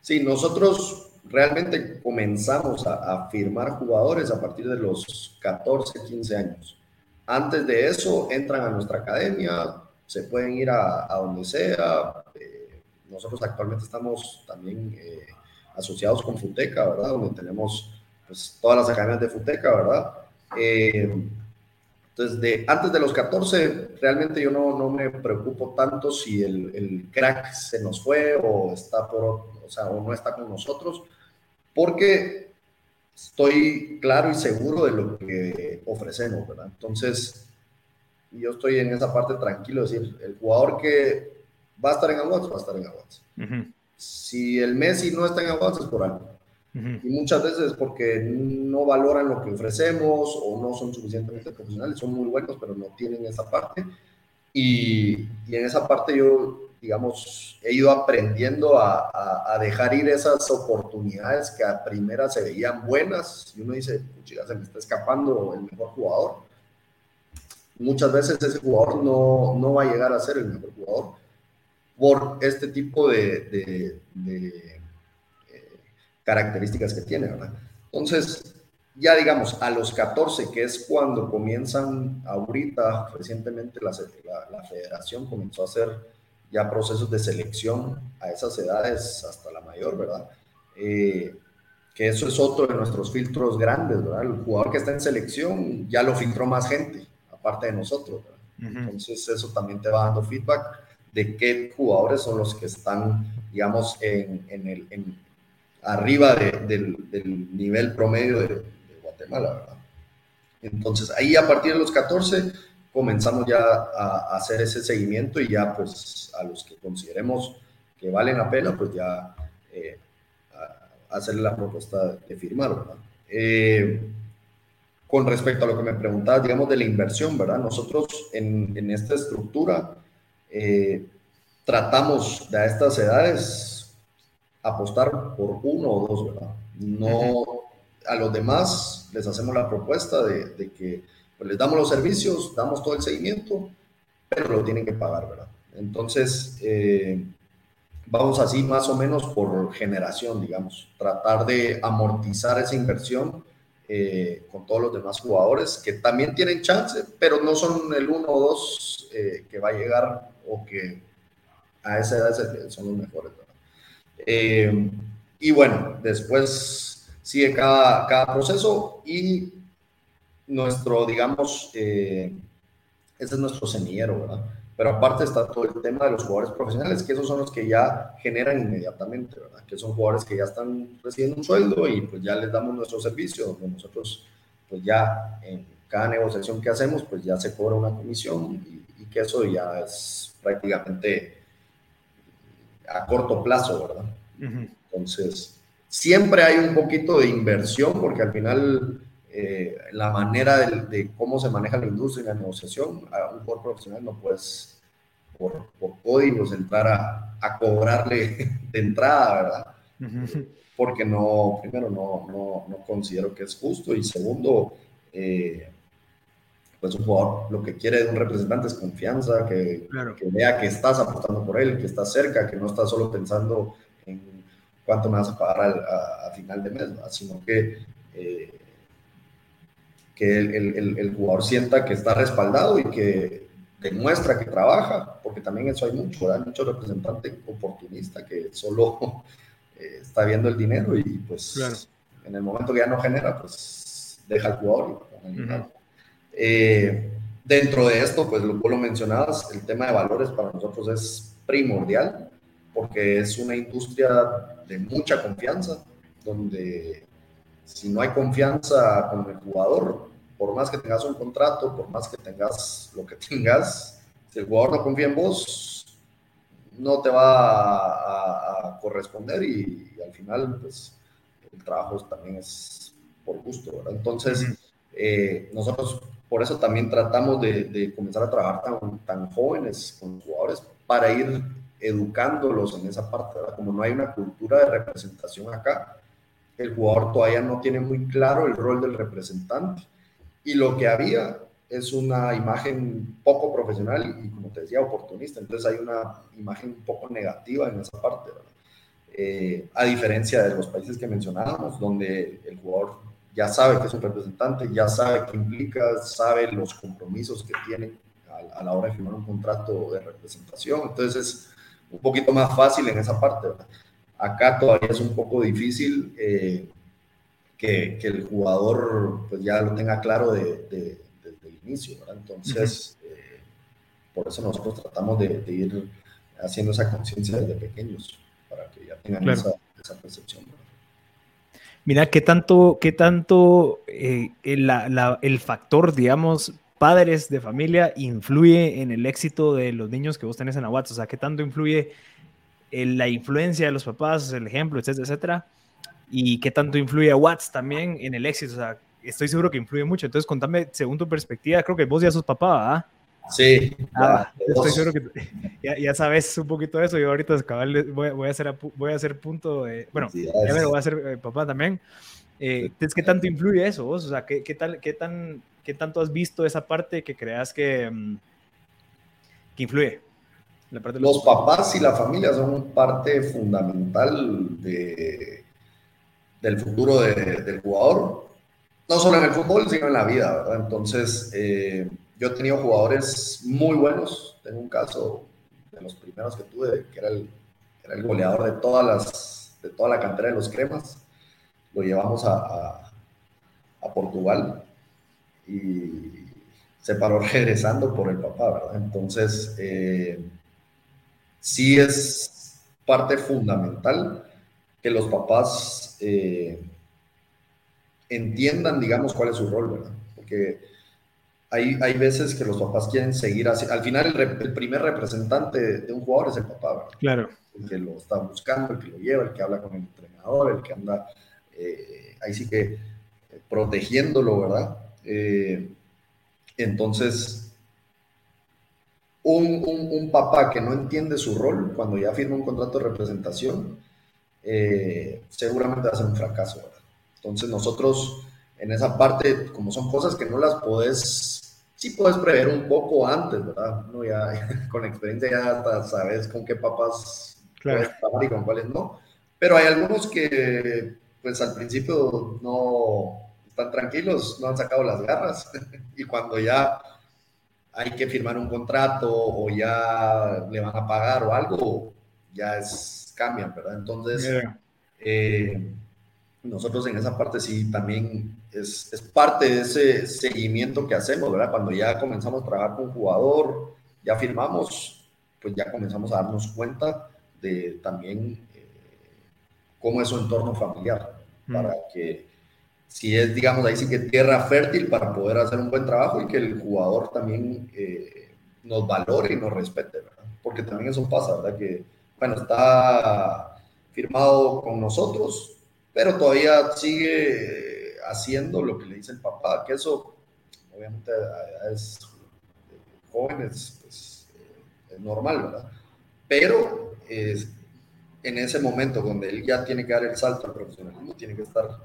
Sí, nosotros realmente comenzamos a, firmar jugadores a partir de los 14, 15 años. Antes de eso, entran a nuestra academia, se pueden ir a, donde sea. Eh, nosotros actualmente estamos también eh, asociados con Futeca, ¿verdad? Donde tenemos pues, todas las academias de Futeca, ¿verdad? Entonces, de, antes de los 14, realmente yo no, no me preocupo tanto si el, el, crack se nos fue o, está por, o, sea, o no está con nosotros, porque estoy claro y seguro de lo que ofrecemos, ¿verdad? Entonces, yo estoy en esa parte tranquilo, es decir, el jugador que va a estar en Aguas, va a estar en Aguas. Si el Messi no está en Aguas, es por algo. Y muchas veces porque no valoran lo que ofrecemos o no son suficientemente profesionales, son muy buenos, pero no tienen esa parte. Y, y en esa parte yo digamos, he ido aprendiendo a, a, dejar ir esas oportunidades que a primera se veían buenas y uno dice, ya se me está escapando el mejor jugador. Muchas veces ese jugador no, no va a llegar a ser el mejor jugador por este tipo de, de, de características que tiene, ¿verdad? Entonces, ya digamos, a los 14, que es cuando comienzan ahorita, recientemente la, la, federación comenzó a hacer ya procesos de selección a esas edades hasta la mayor, ¿verdad? Eh, que eso es otro de nuestros filtros grandes, ¿verdad? El jugador que está en selección ya lo filtró más gente, aparte de nosotros, ¿verdad? Entonces eso también te va dando feedback de qué jugadores son los que están, digamos, en, en el, en, arriba del, del nivel promedio de, Guatemala, ¿verdad? Entonces, ahí a partir de los 14 comenzamos ya a, hacer ese seguimiento y ya pues a los que consideremos que valen la pena, pues ya eh, hacerle la propuesta de firmar, ¿verdad? Eh, con respecto a lo que me preguntabas, digamos, de la inversión, ¿verdad? Nosotros en, en esta estructura eh, tratamos de a estas edades apostar por uno o dos, ¿verdad? No a los demás les hacemos la propuesta de, que pues, les damos los servicios, damos todo el seguimiento, pero lo tienen que pagar, ¿verdad? Entonces, eh, vamos así más o menos por generación, digamos, tratar de amortizar esa inversión eh, con todos los demás jugadores que también tienen chance, pero no son el uno o dos eh, que va a llegar o que a esa edad son los mejores. Y bueno, después sigue cada, cada proceso y nuestro, digamos, eh, ese es nuestro semillero, ¿verdad? Pero aparte está todo el tema de los jugadores profesionales, que esos son los que ya generan inmediatamente, ¿verdad? Que son jugadores que ya están recibiendo un sueldo y pues ya les damos nuestro servicio, donde nosotros pues ya en cada negociación que hacemos pues ya se cobra una comisión y, y que eso ya es prácticamente a corto plazo, ¿verdad? Entonces, Siempre hay un poquito de inversión porque al final eh, la manera de, cómo se maneja la industria y la negociación, a un jugador profesional no puedes por, por códigos entrar a, a, cobrarle de entrada, ¿verdad? Porque no, primero, no, no, no, considero que es justo y segundo, eh, pues un jugador lo que quiere de un representante es confianza, que, que, vea que estás apostando por él, que estás cerca, que no estás solo pensando en cuánto me vas a pagar a, final de mes, sino que, eh, que el, el, jugador sienta que está respaldado y que demuestra que trabaja, porque también eso hay mucho, ¿verdad? Mucho representante oportunista que solo eh, está viendo el dinero y pues en el momento que ya no genera, pues deja al jugador. Eh, dentro de esto, pues lo, lo mencionabas, el tema de valores para nosotros es primordial porque es una industria de mucha confianza, donde si no hay confianza con el jugador, por más que tengas un contrato, por más que tengas lo que tengas, si el jugador no confía en vos, no te va a, corresponder y, al final, pues, el trabajo también es por gusto, ¿verdad? Entonces, eh, nosotros por eso también tratamos de, comenzar a trabajar tan, tan jóvenes con jugadores para ir educándolos en esa parte, ¿verdad? Como no hay una cultura de representación acá, el jugador todavía no tiene muy claro el rol del representante. Y lo que había es una imagen poco profesional y, como te decía, oportunista. Entonces hay una imagen un poco negativa en esa parte. Eh, a diferencia de los países que mencionábamos, donde el jugador ya sabe que es un representante, ya sabe qué implica, sabe los compromisos que tiene a, a la hora de firmar un contrato de representación. Entonces, un poquito más fácil en esa parte. Acá todavía es un poco difícil eh, que, que, el jugador pues ya lo tenga claro de, desde el inicio. Entonces, eh, por eso nosotros tratamos de, ir haciendo esa conciencia desde pequeños, para que ya tengan esa, esa, percepción. Mira, ¿qué tanto, qué tanto eh, el factor, digamos, padres de familia influye en el éxito de los niños que vos tenés en la? O sea, ¿qué tanto influye en la influencia de los papás, el ejemplo, etcétera, etcétera? ¿Y qué tanto influye a Watts también en el éxito? O sea, estoy seguro que influye mucho. Entonces, contame, según tu perspectiva, creo que vos ya sos papá, ¿ah? Sí. Ah, estoy seguro que ya, sabes un poquito de eso. Yo ahorita voy, a hacer, voy a hacer punto de. Bueno, ya me lo voy a hacer eh, papá también. Eh, ¿Qué tanto influye eso vos? O sea, ¿qué, qué, tal, qué, tan, ¿qué tanto has visto esa parte que creas que, mm, que influye? La parte los, papás y la familia son parte fundamental de, del futuro del jugador, no solo en el fútbol, sino en la vida, ¿verdad? Entonces, eh, yo he tenido jugadores muy buenos. Tengo un caso de los primeros que tuve, que era el, era el goleador de, todas las, de toda la cantera de los cremas. Lo llevamos a, a, Portugal y se paró regresando por el papá, ¿verdad? Entonces, eh, sí es parte fundamental que los papás eh, entiendan, digamos, cuál es su rol, ¿verdad? Porque hay, hay veces que los papás quieren seguir así. Al final, el, primer representante de un jugador es el papá, ¿verdad? Claro. El que lo está buscando, el que lo lleva, el que habla con el entrenador, el que anda eh, ahí sí que eh, protegiéndolo, ¿verdad? Eh, entonces, un, un, un, papá que no entiende su rol cuando ya firma un contrato de representación, seguramente va a ser un fracaso, ¿verdad? Entonces, nosotros en esa parte, como son cosas que no las podés, sí puedes prever un poco antes, ¿verdad? No, ya con experiencia ya sabes con qué puedes trabajar y con cuáles no. Pero hay algunos que, pues al principio no están tranquilos, no han sacado las garras. y cuando ya hay que firmar un contrato o ya le van a pagar o algo, ya es, cambian, ¿verdad? Entonces, eh, nosotros en esa parte sí también es, es, parte de ese seguimiento que hacemos, ¿verdad? Cuando ya comenzamos a trabajar con un jugador, ya firmamos, pues ya comenzamos a darnos cuenta de también eh, cómo es su entorno familiar, mm. para que si es, digamos, ahí sí que tierra fértil para poder hacer un buen trabajo y que el jugador también eh, nos valore y nos respete, ¿verdad? Porque también eso pasa, ¿verdad? Que, bueno, está firmado con nosotros, pero todavía sigue haciendo lo que le dice el papá, que eso obviamente es jóvenes pues, es normal, ¿verdad? Pero es, en ese momento donde él ya tiene que dar el salto al profesionalismo, tiene que estar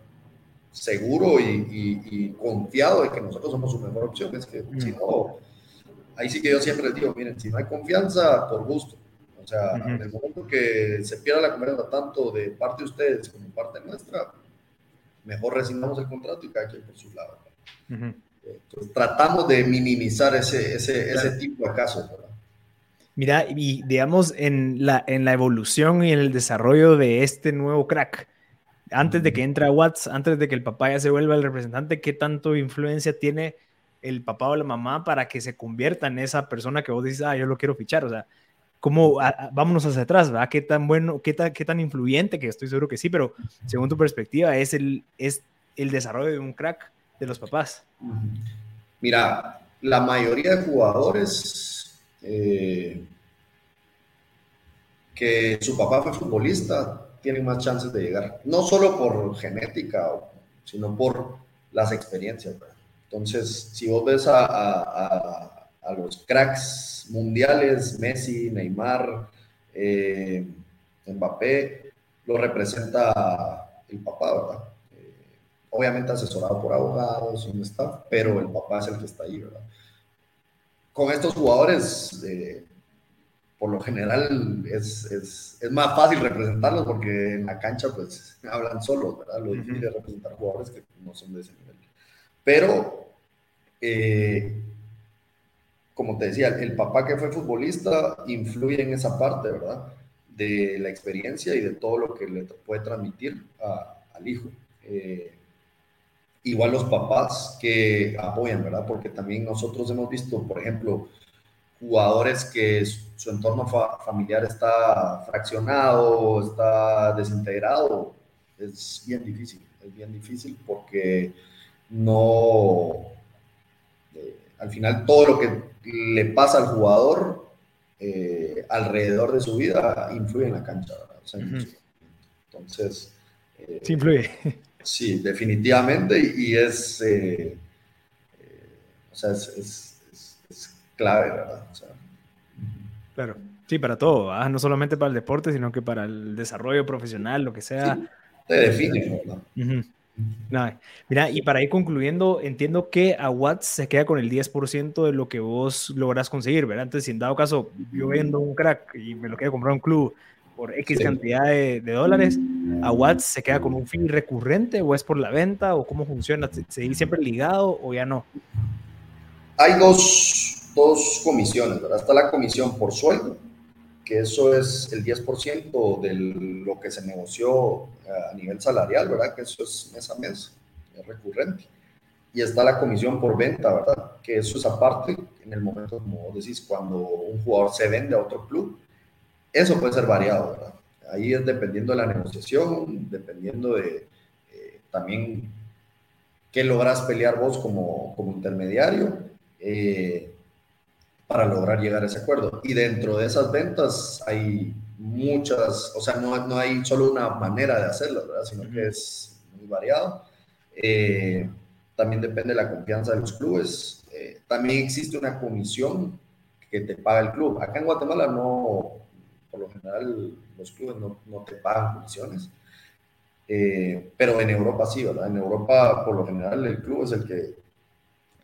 seguro y, confiado de que nosotros somos su mejor opción. Es que si no, ahí sí que yo siempre les digo, miren, si no hay confianza, por gusto. O sea, en el momento que se pierda la confianza tanto de parte de ustedes como parte nuestra, mejor resignamos el contrato y cada quien por su lado. Entonces, tratamos de minimizar ese, ese, ese tipo de casos, ¿verdad? Mira, y digamos, en la, en la evolución y en el desarrollo de este nuevo crack, antes de que entre a Watts, antes de que el papá ya se vuelva el representante, ¿qué tanto influencia tiene el papá o la mamá para que se convierta en esa persona que vos dices, ah, yo lo quiero fichar? O sea, cómo, vámonos hacia atrás, ¿verdad? ¿Qué tan bueno, qué tan, qué tan influyente, que estoy seguro que sí, pero según tu perspectiva, es el, es el desarrollo de un crack de los papás? Mira, la mayoría de jugadores eh, que su papá fue futbolista tienen más chances de llegar, no solo por genética, sino por las experiencias. Entonces, si vos ves a los cracks mundiales, Messi, Neymar, eh, Mbappé, lo representa el papá, ¿verdad? Eh, obviamente asesorado por abogados, un staff, pero el papá es el que está ahí, ¿verdad? Con estos jugadores, eh, por lo general es, es, es, más fácil representarlos porque en la cancha pues hablan solos, ¿verdad? Lo difícil es representar jugadores que no son de ese nivel. Pero eh, como te decía, el papá que fue futbolista influye en esa parte, ¿verdad? De la experiencia y de todo lo que le puede transmitir al hijo. Eh, igual los papás que apoyan, ¿verdad? Porque también nosotros hemos visto, por ejemplo, jugadores que su, entorno familiar está fraccionado, está desintegrado. Es bien difícil, es bien difícil porque no, eh, al final todo lo que le pasa al jugador eh, alrededor de su vida influye en la cancha. Entonces... Eh, sí, influye. Sí, definitivamente. Y, es, eh, o sea, es, clave, ¿verdad? claro. Sí, para todo, no solamente para el deporte, sino que para el desarrollo profesional, lo que sea. te define, ¿verdad? Mira, y para ir concluyendo, entiendo que a Watts se queda con el 10% de lo que vos logras conseguir, ¿verdad? Entonces, si en dado caso yo vendo un crack y me lo quiero comprar un club por X cantidad de, dólares, ¿a Watts se queda con un fee recurrente o es por la venta o cómo funciona? ¿Seguir siempre ligado o ya no? Hay dos, dos comisiones, ¿verdad? Está la comisión por sueldo, que eso es el 10% de lo que se negoció eh, a nivel salarial, ¿verdad? Que eso es mes a mes, es recurrente. Y está la comisión por venta, ¿verdad? Que eso es aparte, en el momento, como decís, cuando un jugador se vende a otro club, eso puede ser variado, ¿verdad? Ahí es dependiendo de la negociación, dependiendo de eh, también qué logras pelear vos como, como intermediario. Eh, para lograr llegar a ese acuerdo. Y dentro de esas ventas hay muchas, o sea, no, no hay solo una manera de hacerlo, ¿verdad? sino que es muy variado. Eh, también depende de la confianza de los clubes. Eh, también existe una comisión que te paga el club. Acá en Guatemala no, por lo general los clubes no, no te pagan comisiones, eh, pero en Europa sí, ¿verdad? En Europa por lo general el club es el que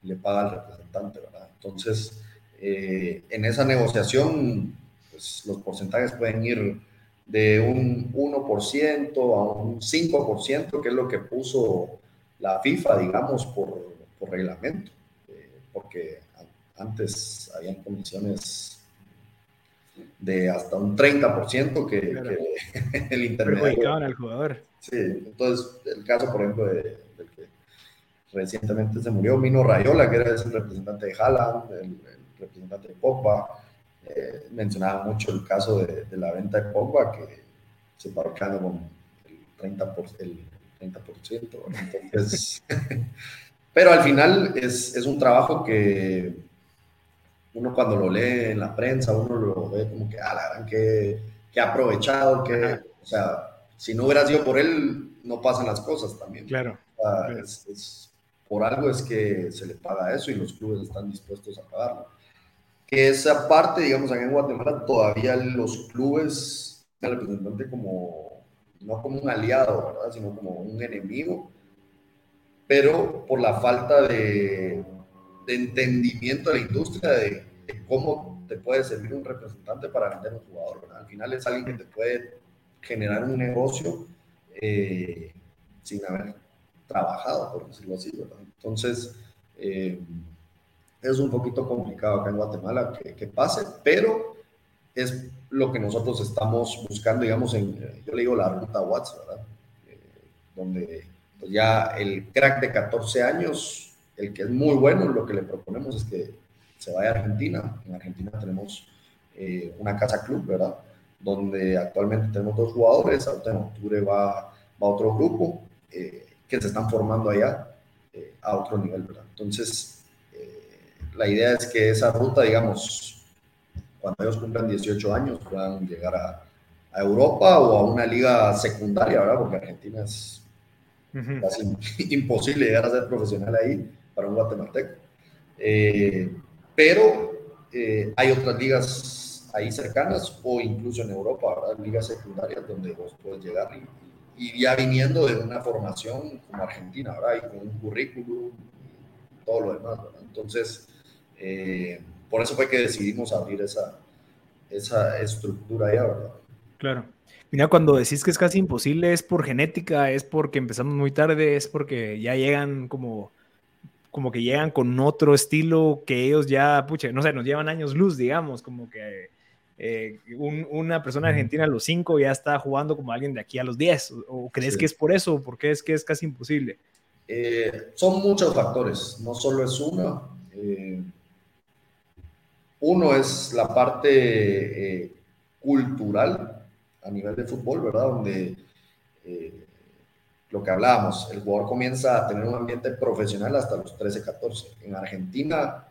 le paga al representante, ¿verdad? Entonces, eh, en esa negociación, pues, los porcentajes pueden ir de un 1% a un 5%, que es lo que puso la FIFA, digamos, por, por reglamento, eh, porque antes habían condiciones de hasta un 30% que, que el intermediario. al jugador. Sí, entonces el caso, por ejemplo, de, del que recientemente se murió, Mino Rayola, que era el representante de Haaland, el, representante de Pogba. Eh, mencionaba mucho el caso de, la venta de Pogba, que se paró con el 30%. Por, el 30% pero al final es, es, un trabajo que uno cuando lo lee en la prensa, uno lo ve como que, ah, la gran que, que aprovechado, que, o sea, si no hubiera sido por él, no pasan las cosas también. Claro. Es, por algo es que se le paga eso y los clubes están dispuestos a pagarlo que esa parte, digamos, acá en Guatemala todavía los clubes el representante como, no como un aliado, ¿verdad? Sino como un enemigo, pero por la falta de, de entendimiento de la industria, de, cómo te puede servir un representante para vender un jugador, ¿verdad? Al final es alguien que te puede generar un negocio eh, sin haber trabajado, por decirlo así, ¿verdad? Entonces, eh, es un poquito complicado acá en Guatemala que, pase, pero es lo que nosotros estamos buscando, digamos, en, yo le digo la ruta Watts, ¿verdad? Eh, donde pues ya el crack de 14 años, el que es muy bueno, lo que le proponemos es que se vaya a Argentina. En Argentina tenemos eh, una casa club, ¿verdad? Donde actualmente tenemos dos jugadores, ahorita en octubre va, va otro grupo eh, que se están formando allá a otro nivel, ¿verdad? Entonces, la idea es que esa ruta, digamos, cuando ellos cumplan 18 años, puedan llegar a, Europa o a una liga secundaria, ¿verdad? Porque Argentina es casi imposible llegar a ser profesional ahí para un guatemalteco. Eh, pero eh, hay otras ligas ahí cercanas o incluso en Europa, ¿verdad? Ligas secundarias donde vos puedes llegar y, y ya viniendo de una formación como Argentina, ¿verdad? Y con un currículum y todo lo demás, ¿verdad? Entonces, eh, por eso fue que decidimos abrir esa, esa estructura ya, ¿verdad? Claro. Mira, cuando decís que es casi imposible, ¿es por genética? ¿Es porque empezamos muy tarde? ¿Es porque ya llegan como, como que llegan con otro estilo que ellos ya, pucha, no sé, nos llevan años luz, digamos, como que eh, una persona argentina a los 5 ya está jugando como alguien de aquí a los 10? ¿O, crees que es por eso? ¿Por qué es que es casi imposible? Eh, son muchos factores, no solo es uno. Uno es la parte eh, cultural a nivel de fútbol, ¿verdad? Donde eh, lo que hablábamos, el jugador comienza a tener un ambiente profesional hasta los 13, 14. En Argentina,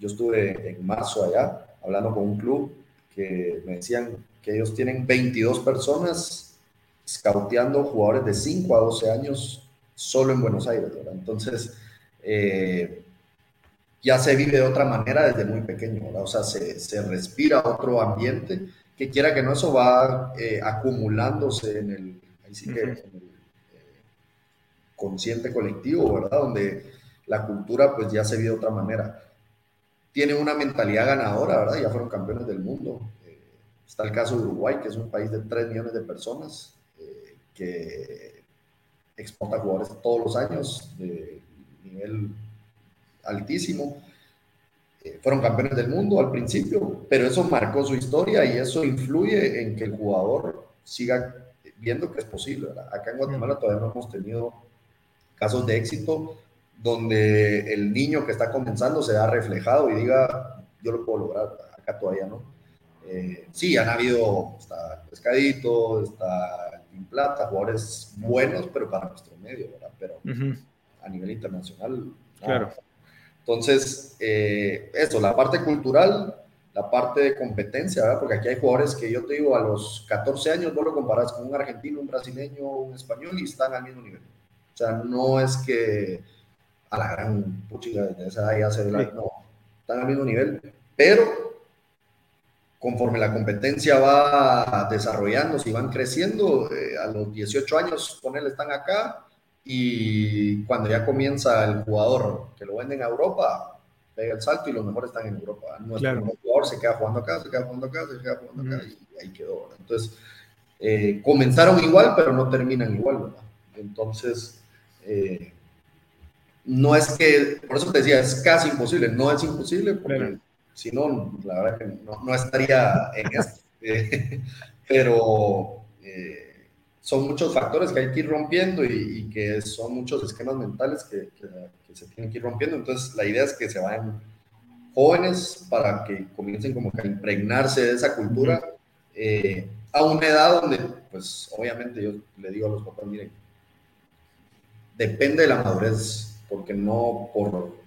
yo estuve en marzo allá hablando con un club que me decían que ellos tienen 22 personas scouteando jugadores de 5 a 12 años solo en Buenos Aires, ¿verdad? Entonces, eh, ya se vive de otra manera desde muy pequeño, ¿verdad? O sea, se, se respira otro ambiente que quiera que no, eso va eh, acumulándose en el, ahí sí que, en el eh, consciente colectivo, ¿verdad? Donde la cultura pues ya se vive de otra manera. Tienen una mentalidad ganadora, ¿verdad? Ya fueron campeones del mundo. Eh, está el caso de Uruguay, que es un país de 3 millones de personas, que exporta jugadores todos los años de nivel altísimo eh, fueron campeones del mundo al principio, pero eso marcó su historia y eso influye en que el jugador siga viendo que es posible. Acá en Guatemala todavía no hemos tenido casos de éxito donde el niño que está comenzando se ha reflejado y diga, yo lo puedo lograr, acá todavía no. Eh, sí, han habido, está Pescadito, está en Plata, jugadores buenos, pero para nuestro medio, ¿verdad? Pero a nivel internacional, claro. Entonces, eh, eso, la parte cultural, la parte de competencia, ¿verdad? Porque aquí hay jugadores que yo te digo, a los 14 años vos lo comparas con un argentino, un brasileño, un español y están al mismo nivel. O sea, no es que a la gran puchiga de esa edad se la, no, están al mismo nivel, pero conforme la competencia va desarrollándose y van creciendo, eh, a los 18 años, con él están acá, y cuando ya comienza el jugador que lo venden a Europa, pega el salto y los mejores están en Europa. Nuestro jugador se queda jugando acá, se queda jugando acá, se queda jugando acá y ahí quedó. Entonces, eh, comenzaron igual, pero no terminan igual. ¿verdad? Entonces, eh, no es que, por eso te decía, es casi imposible, no es imposible, porque si no, la verdad que no, no estaría en esto. pero son muchos factores que hay que ir rompiendo y, que son muchos esquemas mentales que, se tienen que ir rompiendo. Entonces, la idea es que se vayan jóvenes para que comiencen como que a impregnarse de esa cultura eh, a una edad donde, pues, obviamente yo le digo a los papás, miren, depende de la madurez, porque no por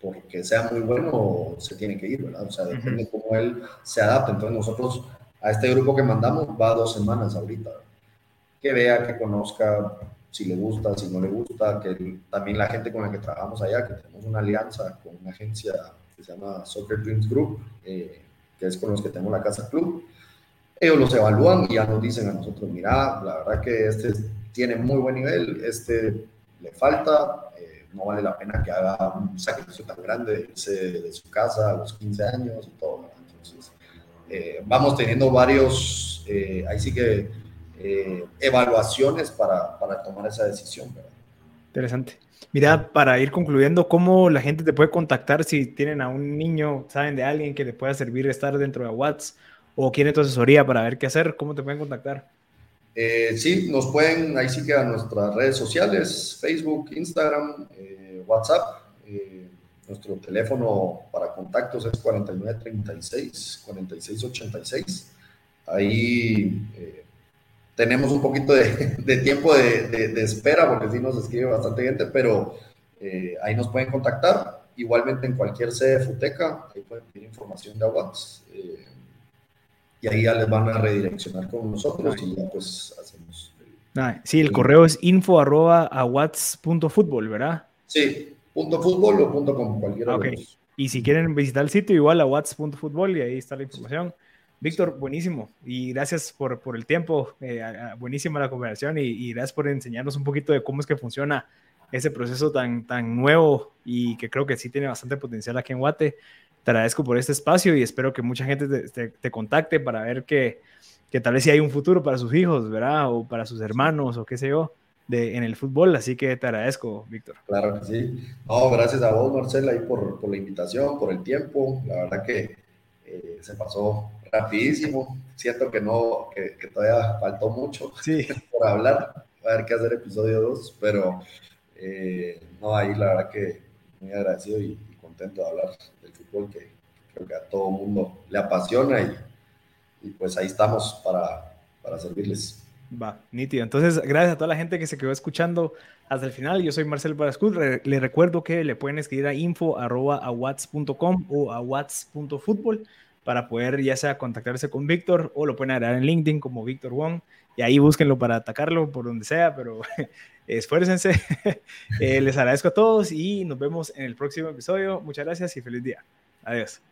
porque sea muy bueno se tiene que ir, ¿verdad? O sea, depende de cómo él se adapta. Entonces, nosotros a este grupo que mandamos va dos semanas ahorita, que vea, que conozca si le gusta, si no le gusta, que también la gente con la que trabajamos allá, que tenemos una alianza con una agencia que se llama Soccer Dreams Group, eh, que es con los que tenemos la Casa Club, ellos los evalúan y ya nos dicen a nosotros, mira, la verdad que este tiene muy buen nivel, este le falta, eh, no vale la pena que haga un sacrificio tan grande de su casa a los 15 años y todo. Entonces, eh, vamos teniendo varios, ahí sí que eh, evaluaciones para, para, tomar esa decisión. Interesante. Mira, para ir concluyendo, ¿cómo la gente te puede contactar si tienen a un niño, saben de alguien que le pueda servir estar dentro de WhatsApp o quieren tu asesoría para ver qué hacer? ¿Cómo te pueden contactar? Eh, sí, nos pueden, ahí sí quedan nuestras redes sociales, Facebook, Instagram, eh, WhatsApp. nuestro teléfono para contactos es 4936 4686. Ahí tenemos un poquito de, tiempo de, esspera, porque sí nos escribe bastante gente, pero eh, ahí nos pueden contactar. Igualmente en cualquier sede de Futeca, ahí pueden pedir información de Aguas. Eh, y ahí ya les van a redireccionar con nosotros y ya pues hacemos. sí, el correo es info arroba ¿verdad? Sí, punto fútbol o punto com, cualquiera Y si quieren visitar el sitio, igual a watts.futbol y ahí está la información. Víctor, buenísimo. Y gracias por, por el tiempo. Eh, buenísima la conversación y, gracias por enseñarnos un poquito de cómo es que funciona ese proceso tan, tan nuevo y que creo que sí tiene bastante potencial aquí en Guate. Te agradezco por este espacio y espero que mucha gente te, te, contacte para ver que, que, tal vez sí hay un futuro para sus hijos, ¿verdad? O para sus hermanos o qué sé yo. De, en el fútbol, así que te agradezco, Víctor. Claro que sí. No, gracias a vos, Marcela, por, por la invitación, por el tiempo. La verdad que eh, se pasó rapidísimo. Siento que no, que, todavía faltó mucho por hablar. Va a haber que hacer episodio 2, pero eh, no, ahí la verdad que muy agradecido y, contento de hablar del fútbol que creo que a todo mundo le apasiona y, y pues ahí estamos para, para servirles. Va, nítido. Entonces, gracias a toda la gente que se quedó escuchando hasta el final. Yo soy Marcel Barascut. le recuerdo que le pueden escribir a info arroba a o a whats.futbol para poder ya sea contactarse con Víctor o lo pueden agregar en LinkedIn como Víctor Wong y ahí búsquenlo para atacarlo por donde sea, pero esfuércense. Eh, les agradezco a todos y nos vemos en el próximo episodio. Muchas gracias y feliz día. Adiós.